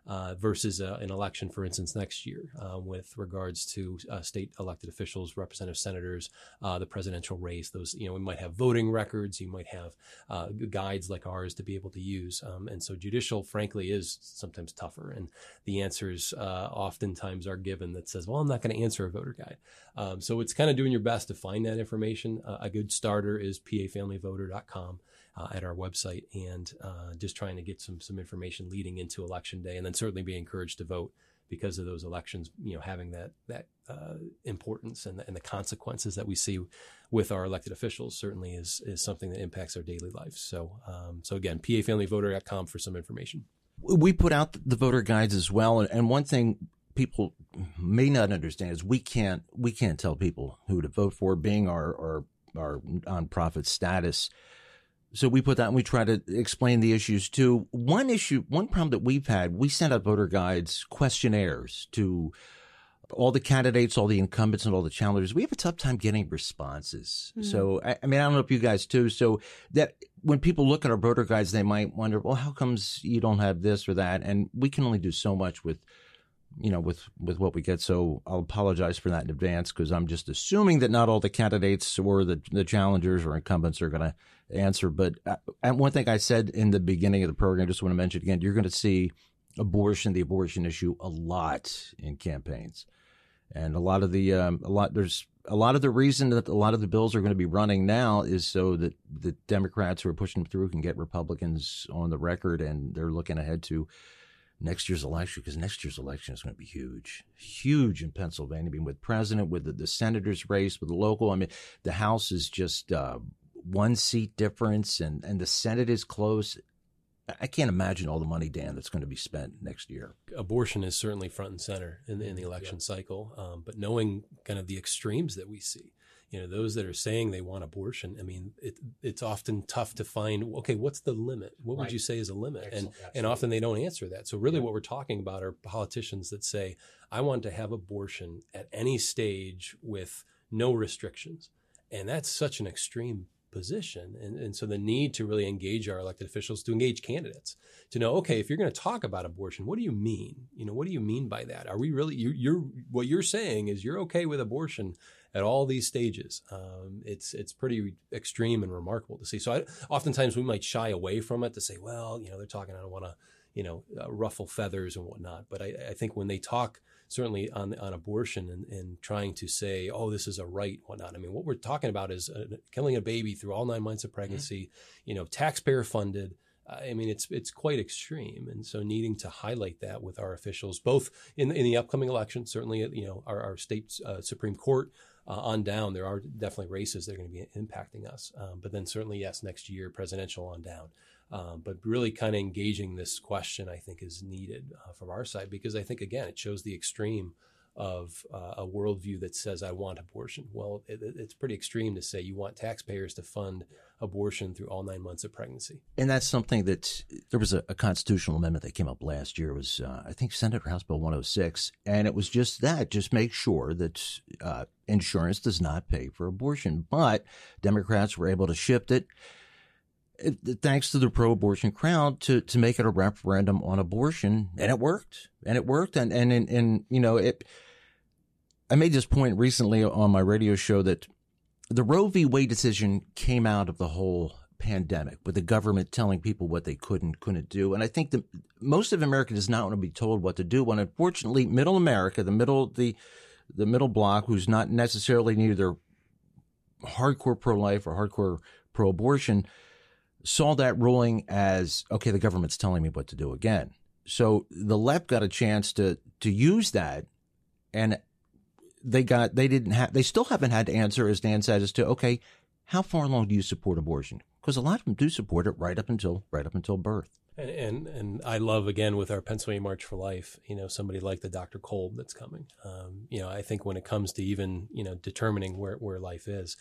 uh, versus uh, an election, for instance, next year uh, with regards to uh, state elected officials, representative senators, uh, the presidential race. Those, you know, we might have voting records, you might have uh, guides like ours to be able to use. Um, and so judicial, frankly, is sometimes tougher. And the answers oftentimes are given that says, well, I'm not going to answer a voter guide. Um, so it's kind of doing your best to find that information. a good starter is pafamilyvoter.com uh, at our website and uh, just trying to get some some information leading into election day, and then certainly be encouraged to vote because of those elections, you know, having that that uh, importance and the, and the consequences that we see with our elected officials certainly is is something that impacts our daily lives. So um, so again, pafamilyvoter.com for some information. We put out the voter guides as well, and one thing people may not understand is we can't we can't tell people who to vote for, being our our our nonprofit status so we put that and we try to explain the issues too. One issue, one problem that we've had, we sent out voter guides, questionnaires to all the candidates, all the incumbents, and all the challengers. We have a tough time getting responses. Mm. So, I, I, mean, I don't know if you guys too. So that when people look at our voter guides, they might wonder, well, how comes you don't have this or that? And we can only do so much with you know, with with what we get. So I'll apologize for that in advance because I'm just assuming that not all the candidates or the the challengers or incumbents are going to answer. But uh, and one thing I said in the beginning of the program, I just want to mention again, you're going to see abortion, the abortion issue, a lot in campaigns, and a lot of the um, a lot there's a lot of the reason that a lot of the bills are going to be running now is so that the Democrats who are pushing through can get Republicans on the record, and they're looking ahead to next year's election because next year's election is going to be huge, huge in Pennsylvania. I mean, with president, with the, the senators race, with the local. I mean, the House is just uh, one seat difference, and and the Senate is close. I can't imagine all the money, Dan, that's going to be spent next year. Abortion is certainly front and center in, in the election yeah. cycle, um, but knowing kind of the extremes that we see, you know, those that are saying they want abortion, I mean, it, it's often tough to find, okay, what's the limit? What right. would you say is a limit? Excellent. And, and often they don't answer that. So really yeah. what we're talking about are politicians that say, I want to have abortion at any stage with no restrictions. And that's such an extreme position. And, and so the need to really engage our elected officials, to engage candidates, to know, okay, if you're going to talk about abortion, what do you mean? You know, what do you mean by that? Are we really, you, you're, what you're saying is you're okay with abortion at all these stages. Um, it's it's pretty extreme and remarkable to see. So I, oftentimes we might shy away from it to say, well, you know, they're talking. I don't want to, you know, uh, ruffle feathers and whatnot. But I, I, think when they talk certainly on on abortion and, and trying to say, oh, this is a right, whatnot. I mean, what we're talking about is uh, killing a baby through all nine months of pregnancy. Mm-hmm. You know, taxpayer funded. I mean, it's it's quite extreme, and so needing to highlight that with our officials, both in in the upcoming election, certainly, you know, our, our state uh, supreme court, uh, on down, there are definitely races that are going to be impacting us. Um, but then certainly, yes, next year, presidential on down. Um, but really kind of engaging this question, I think, is needed uh, from our side because I think, again, it shows the extreme of uh, a worldview that says, I want abortion. Well, it, it's pretty extreme to say you want taxpayers to fund abortion through all nine months of pregnancy. And that's something that there was a, a constitutional amendment that came up last year. It was, uh, I think, Senate House Bill 106. And it was just that, just make sure that uh, insurance does not pay for abortion. But Democrats were able to shift it Uh, thanks to the pro-abortion crowd to to make it a referendum on abortion and it worked and it worked and and and, and you know it I made this point recently on my radio show that the Roe v. Wade decision came out of the whole pandemic with the government telling people what they could and couldn't do. And I think that most of America does not want to be told what to do. When unfortunately, middle America, the middle, the, the middle block, who's not necessarily neither hardcore pro-life or hardcore pro-abortion, saw that ruling as, okay, the government's telling me what to do again. So the left got a chance to, to use that and they got they didn't have they still haven't had to answer as Dan said as to okay how far along do you support abortion because a lot of them do support it right up until right up until birth And, and, and I love again with our Pennsylvania March for Life, you know, somebody like the Dr. Kolb that's coming. Um, you know, I think when it comes to even you know determining where where life is,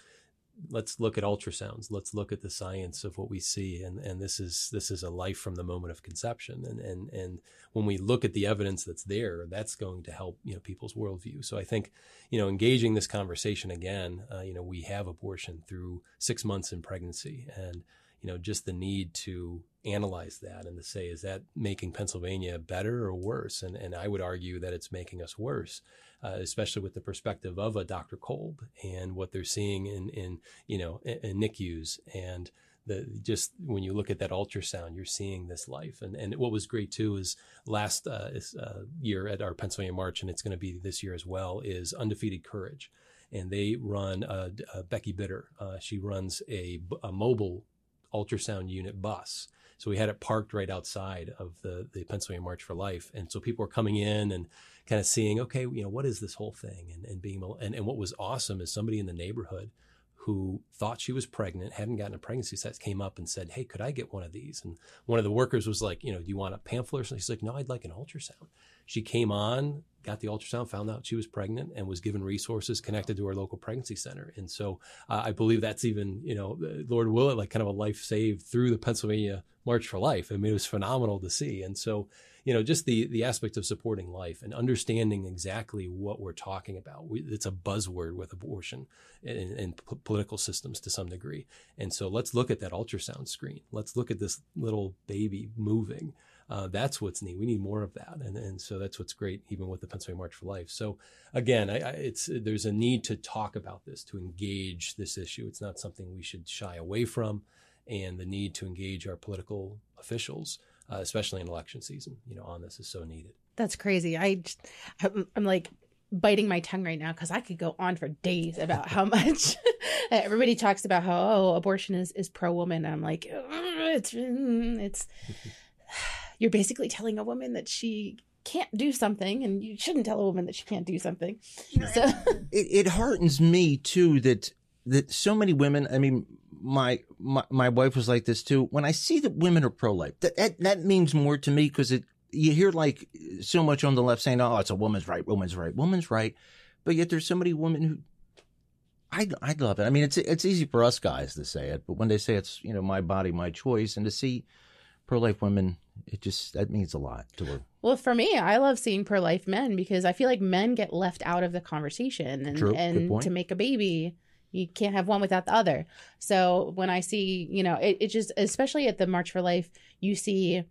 let's look at ultrasounds. Let's look at the science of what we see, and and this is this is a life from the moment of conception, and and and when we look at the evidence that's there, that's going to help you know people's worldview. So I think you know engaging this conversation again, uh, you know, we have abortion through six months in pregnancy, and you know just the need to analyze that and to say, is that making Pennsylvania better or worse? And, and I would argue that it's making us worse, uh, especially with the perspective of a Dr. Kolb and what they're seeing in, in you know, in, in NICUs and the just when you look at that ultrasound, you're seeing this life. And and what was great too is last uh, is, uh, year at our Pennsylvania March, and it's going to be this year as well, is Undefeated Courage. And they run uh, uh Becky Bitter. Uh, she runs a, a mobile ultrasound unit bus so we had it parked right outside of the, the Pennsylvania March for Life. And so people were coming in and kind of seeing, okay, you know, what is this whole thing? And, and being, and, and what was awesome is somebody in the neighborhood who thought she was pregnant, hadn't gotten a pregnancy test, came up and said, Hey, could I get one of these? And one of the workers was like, You know, do you want a pamphlet or something? She's like, No, I'd like an ultrasound. She came on, got the ultrasound, found out she was pregnant, and was given resources connected to our local pregnancy center. And so uh, I believe that's even, you know, Lord will it, like kind of a life saved through the Pennsylvania March for Life. I mean, it was phenomenal to see. And so, you know, just the the aspect of supporting life and understanding exactly what we're talking about. We, it's a buzzword with abortion and, p- political systems to some degree. And so, let's look at that ultrasound screen. Let's look at this little baby moving. Uh, that's what's neat. We need more of that, and and so that's what's great, even with the Pennsylvania March for Life. So again, I, I, it's there's a need to talk about this, to engage this issue. It's not something we should shy away from, and the need to engage our political officials uh, especially in election season, you know, on this is so needed. That's crazy. I, I'm like biting my tongue right now because I could go on for days about how much everybody talks about how oh abortion is is pro woman. I'm like it's mm, it's you're basically telling a woman that she can't do something and you shouldn't tell a woman that she can't do something. So it, it heartens me too that that so many women. I mean, my, my my wife was like this too. When I see that women are pro life, that, that that means more to me because it you hear like so much on the left saying, "Oh, it's a woman's right, woman's right, woman's right," but yet there's so many women who I I love it. I mean, it's it's easy for us guys to say it, but when they say it's you know my body, my choice, and to see pro life women, it just that means a lot to her. Well, for me, I love seeing pro life men because I feel like men get left out of the conversation, and True. and to make a baby you can't have one without the other. So when I see, you know, it, it just, especially at the March for Life, you see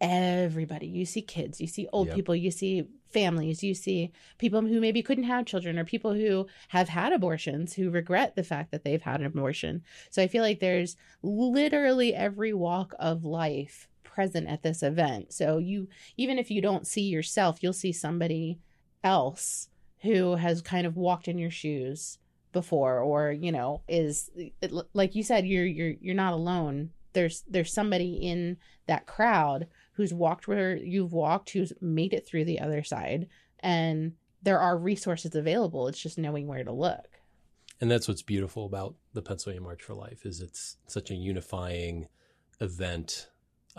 everybody. You see kids, you see old yep. people, you see families, you see people who maybe couldn't have children or people who have had abortions who regret the fact that they've had an abortion. So I feel like there's literally every walk of life present at this event. So you, even if you don't see yourself, you'll see somebody else who has kind of walked in your shoes before or you know is it, like you said you're you're you're not alone. There's there's somebody in that crowd who's walked where you've walked who's made it through the other side and there are resources available. It's just knowing where to look. And that's what's beautiful about the Pennsylvania March for Life is it's such a unifying event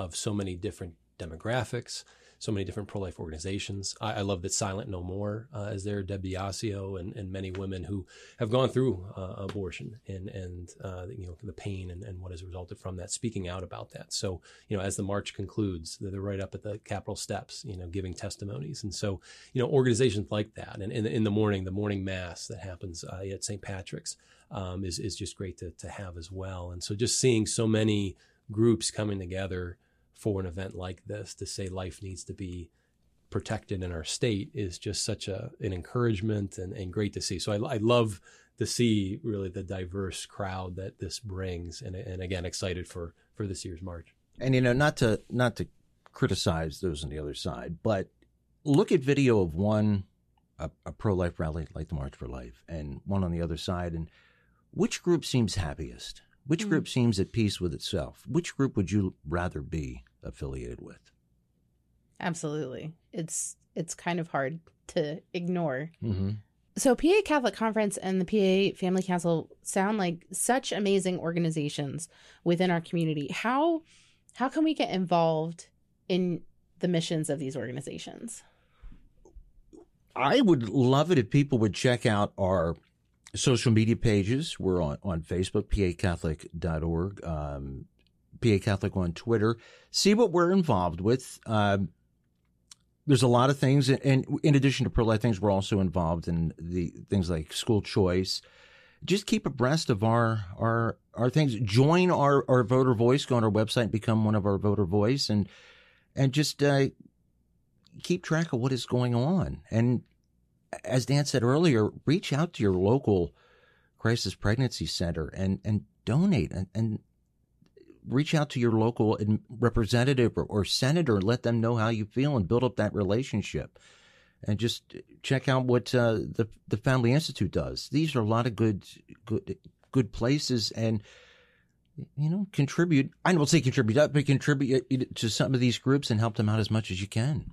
of so many different demographics so many different pro-life organizations. I, I love that Silent No More uh, is there, Deb Biasio, and, and many women who have gone through uh, abortion and and uh, you know the pain and, and what has resulted from that, speaking out about that. So you know as the march concludes, they're right up at the Capitol steps, you know, giving testimonies, and so you know organizations like that, and in, in the morning, the morning mass that happens uh, at St. Patrick's um, is is just great to to have as well. And so just seeing so many groups coming together for an event like this to say life needs to be protected in our state is just such a an encouragement and, and great to see. So I, I love to see really the diverse crowd that this brings, and, and again excited for for this year's march. And you know, not to not to criticize those on the other side, but look at video of one a, a pro life rally like the March for Life, and one on the other side, and which group seems happiest? Which mm. group seems at peace with itself? Which group would you rather be? Affiliated with. Absolutely. It's it's kind of hard to ignore. Mm-hmm. So, PA Catholic Conference and the PA Family Council sound like such amazing organizations within our community. How how can we get involved in the missions of these organizations? I would love it if people would check out our social media pages. We're on, on Facebook, pacatholic.org, um, PA Catholic on Twitter. See what we're involved with. Um, there's a lot of things, and in addition to pro life things, we're also involved in the things like school choice. Just keep abreast of our our our things. Join our our voter voice. Go on our website, and become one of our voter voice, and and just uh, keep track of what is going on. And as Dan said earlier, reach out to your local crisis pregnancy center and and donate and, and reach out to your local representative or, or, senator and let them know how you feel and build up that relationship. And just check out what uh, the the Family Institute does. These are a lot of good good good places and you know contribute. I don't say contribute, but contribute to some of these groups and help them out as much as you can.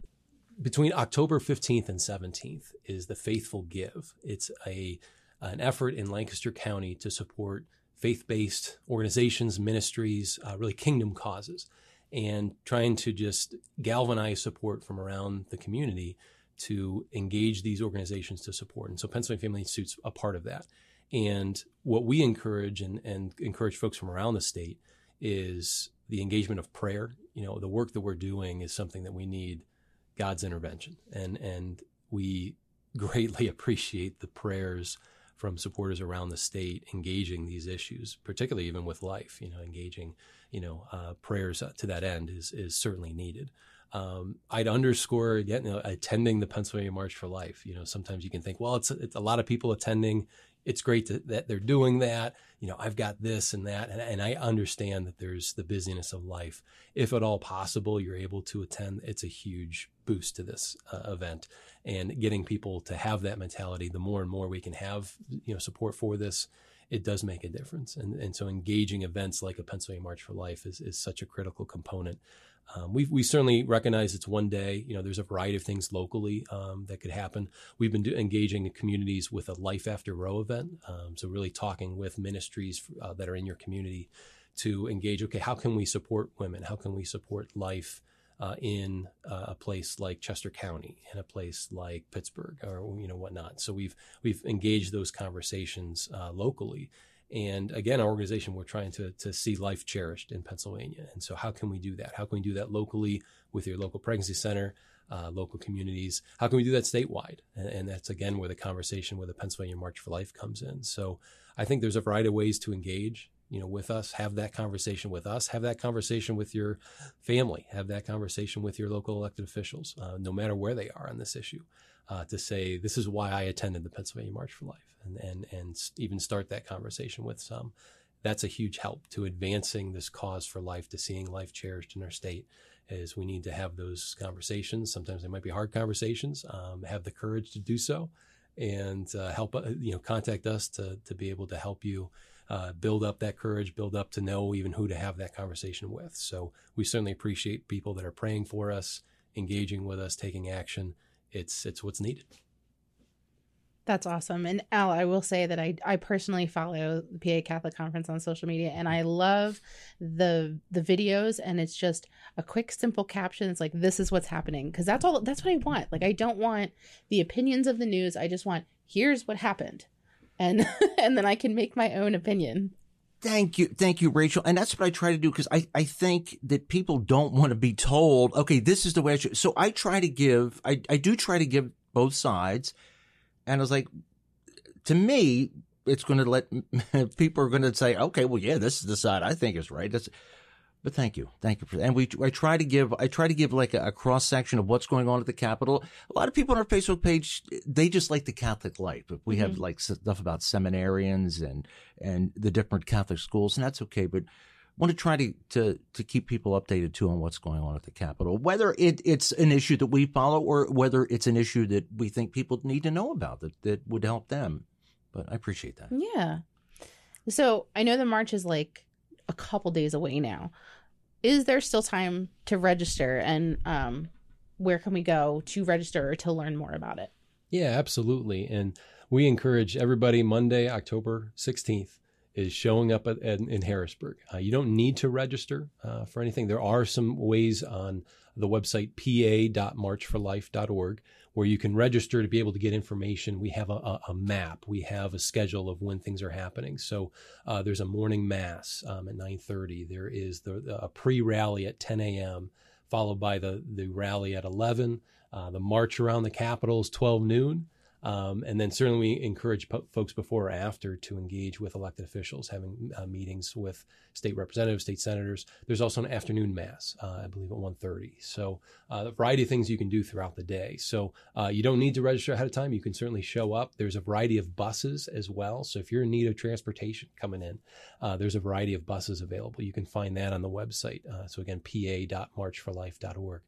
Between October 15th and 17th is the Faithful Give. It's a an effort in Lancaster County to support faith based organizations, ministries, uh, really kingdom causes, and trying to just galvanize support from around the community to engage these organizations to support. And so Pennsylvania Family Institute's a part of that. And what we encourage and, and encourage folks from around the state is the engagement of prayer. You know, the work that we're doing is something that we need God's intervention. And, and we greatly appreciate the prayers from supporters around the state engaging these issues, particularly even with life. You know, engaging, you know, uh, prayers to that end is is certainly needed. Um, I'd underscore again, you know, attending the Pennsylvania March for Life. You know, sometimes you can think, well, it's, it's a lot of people attending. It's great to, that they're doing that. You know, I've got this and that, and, and I understand that there's the busyness of life. If at all possible, you're able to attend. It's a huge boost to this uh, event, and getting people to have that mentality. The more and more we can have, you know, support for this, it does make a difference. And and so engaging events like a Pennsylvania March for Life is is such a critical component. Um, we we certainly recognize it's one day. You know, there's a variety of things locally um, that could happen. We've been do, engaging communities with a Life After Roe event. Um, so really talking with ministries uh, that are in your community to engage. Okay, how can we support women? How can we support life? Uh, in uh, a place like Chester County, in a place like Pittsburgh, or you know whatnot. So we've we've engaged those conversations uh, locally, and again, our organization, we're trying to, to see life cherished in Pennsylvania. And so, how can we do that? How can we do that locally with your local pregnancy center, uh, local communities? How can we do that statewide? And, and, that's again where the conversation with the Pennsylvania March for Life comes in. So, I think there's a variety of ways to engage. You know, with us, have that conversation with us, have that conversation with your family, have that conversation with your local elected officials, uh, no matter where they are on this issue uh, to say this is why I attended the Pennsylvania March for Life, and and and even start that conversation with some. That's a huge help to advancing this cause for life, to seeing life cherished in our state. Is we need to have those conversations. Sometimes they might be hard conversations. Um, have the courage to do so, and uh, help uh, you know contact us to to be able to help you uh, build up that courage, build up to know even who to have that conversation with. So we certainly appreciate people that are praying for us, engaging with us, taking action, it's it's what's needed. That's awesome. And Al, I will say that I I personally follow the PA Catholic Conference on social media and I love the the videos and it's just a quick simple caption. It's like this is what's happening because that's all that's what I want. Like I don't want the opinions of the news. I just want here's what happened. And and then I can make my own opinion. Thank you. Thank you, Rachel. And that's what I try to do because I, I think that people don't want to be told, okay, this is the way I should. So I try to give, I, I do try to give both sides. And I was like, to me, it's going to let people are going to say, okay, well, yeah, this is the side I think is right. That's, but thank you, thank you for that. And we, I try to give, I try to give like a, a cross section of what's going on at the Capitol. A lot of people on our Facebook page, they just like the Catholic life. But we mm-hmm. have like stuff about seminarians and and the different Catholic schools, and that's okay. But want to try to, to to keep people updated too on what's going on at the Capitol, whether it, it's an issue that we follow or whether it's an issue that we think people need to know about that that would help them. But I appreciate that. Yeah. So I know the march is like a couple days away now. Is there still time to register and um, where can we go to register or to learn more about it? Yeah, absolutely. And we encourage everybody Monday, October 16th is showing up at, at, in Harrisburg. Uh, you don't need to register uh, for anything. There are some ways on the website pa.marchforlife.org where you can register to be able to get information. We have a, a, a map. We have a schedule of when things are happening. So uh, there's a morning mass um, at 9:30. There is the, a pre-rally at 10 a.m. followed by the the rally at 11. Uh, the march around the Capitol is 12 noon. Um, and then certainly we encourage po- folks before or after to engage with elected officials, having uh, meetings with state representatives, state senators. There's also an afternoon mass, uh, I believe at 1.30. So uh, a variety of things you can do throughout the day. So uh, you don't need to register ahead of time. You can certainly show up. There's a variety of buses as well. So if you're in need of transportation coming in, uh, there's a variety of buses available. You can find that on the website. Uh, so again, pa.marchforlife.org.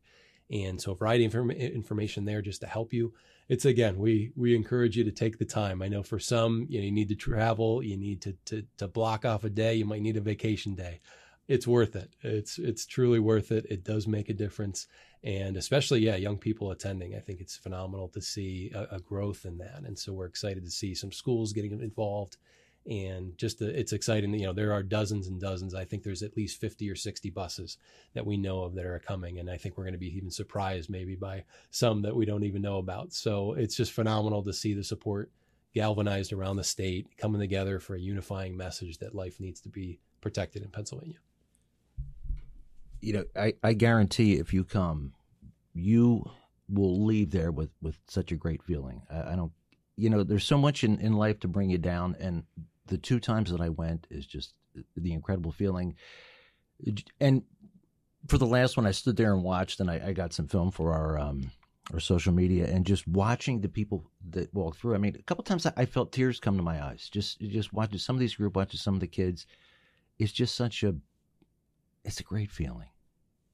And so a variety of information there just to help you it's again we we encourage you to take the time. I know for some you know you need to travel you need to to, to block off a day you might need a vacation day. It's worth it. It's it's truly worth it. It does make a difference. And especially yeah young people attending i think it's phenomenal to see a, a growth in that. And so we're excited to see some schools getting involved and just the, it's exciting you know there are dozens and dozens. I think there's at least 50 or 60 buses that we know of that are coming and i think we're going to be even surprised maybe by some that we don't even know about. So it's just phenomenal to see the support galvanized around the state coming together for a unifying message that life needs to be protected in pennsylvania. You know i, I guarantee if you come you will leave there with with such a great feeling. I, I don't you know, there's so much in, in life to bring you down. And the two times that I went is just the incredible feeling. And for the last one, I stood there and watched, and I, I got some film for our um, our social media, and just watching the people that walk through. I mean, a couple times I felt tears come to my eyes. Just just watching some of these group, watching some of the kids. It's just such a, it's a great feeling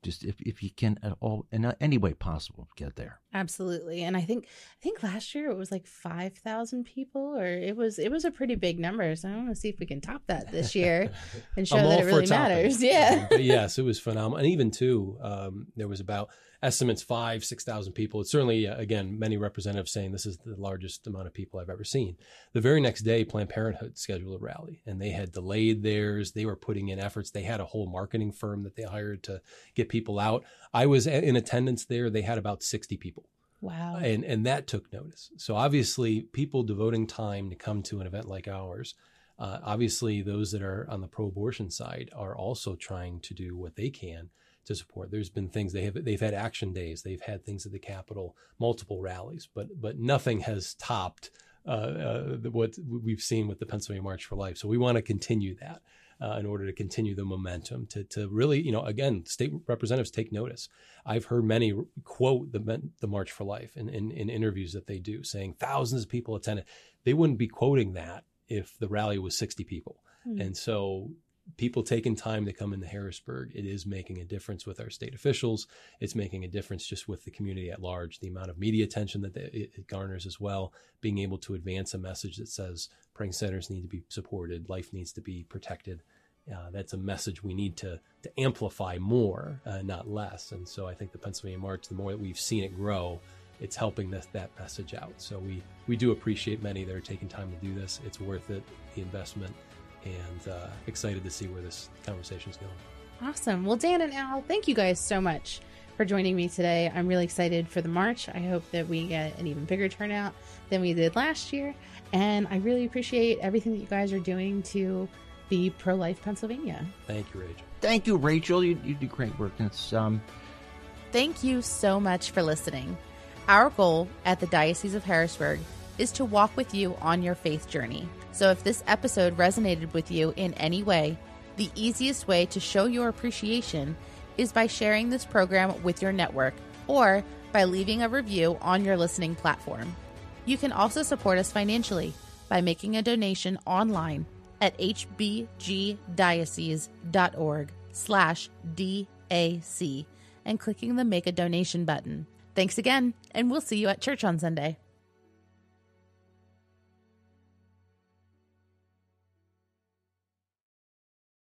just if, if you can at all in any way possible get there. Absolutely. And i think i think last year it was like 5000 people or it was it was a pretty big number. So i want to see if we can top that this year and show that it really matters. Yeah. Yes it was phenomenal. And even too um, there was about estimates five, 6,000 people. It's certainly, uh, again, many representatives saying this is the largest amount of people I've ever seen. The very next day, Planned Parenthood scheduled a rally and they had delayed theirs. They were putting in efforts. They had a whole marketing firm that they hired to get people out. I was in attendance there. They had about 60 people. Wow. And, and that took notice. So obviously, people devoting time to come to an event like ours. Uh, obviously, those that are on the pro abortion side are also trying to do what they can to support. There's been things they have they've had action days, they've had things at the Capitol, multiple rallies, but but nothing has topped uh, uh, what we've seen with the Pennsylvania March for Life. So we want to continue that. Uh, in order to continue the momentum, to to really, you know, again, state representatives take notice. I've heard many quote the the March for Life in, in, in interviews that they do, saying thousands of people attended. They wouldn't be quoting that if the rally was 60 people. Mm. And so people taking time to come into Harrisburg, it is making a difference with our state officials. It's making a difference just with the community at large. The amount of media attention that it garners as well, being able to advance a message that says pregnancy centers need to be supported, life needs to be protected. Uh, that's a message we need to to amplify more, uh, not less. And so I think the Pennsylvania March, the more that we've seen it grow, it's helping this, that message out. So we we do appreciate many that are taking time to do this. It's worth it, the investment and uh, excited to see where this conversation is going. Awesome. Well, Dan and Al, thank you guys so much for joining me today. I'm really excited for the march. I hope that we get an even bigger turnout than we did last year. And I really appreciate everything that you guys are doing to be pro life Pennsylvania. Thank you, Rachel. Thank you, Rachel. You, you do great work. It's um. Thank you so much for listening. Our goal at the Diocese of Harrisburg is to walk with you on your faith journey. So if this episode resonated with you in any way, the easiest way to show your appreciation is by sharing this program with your network or by leaving a review on your listening platform. You can also support us financially by making a donation online at hbgdiocese.org slash DAC and clicking the Make a Donation button. Thanks again, and we'll see you at church on Sunday.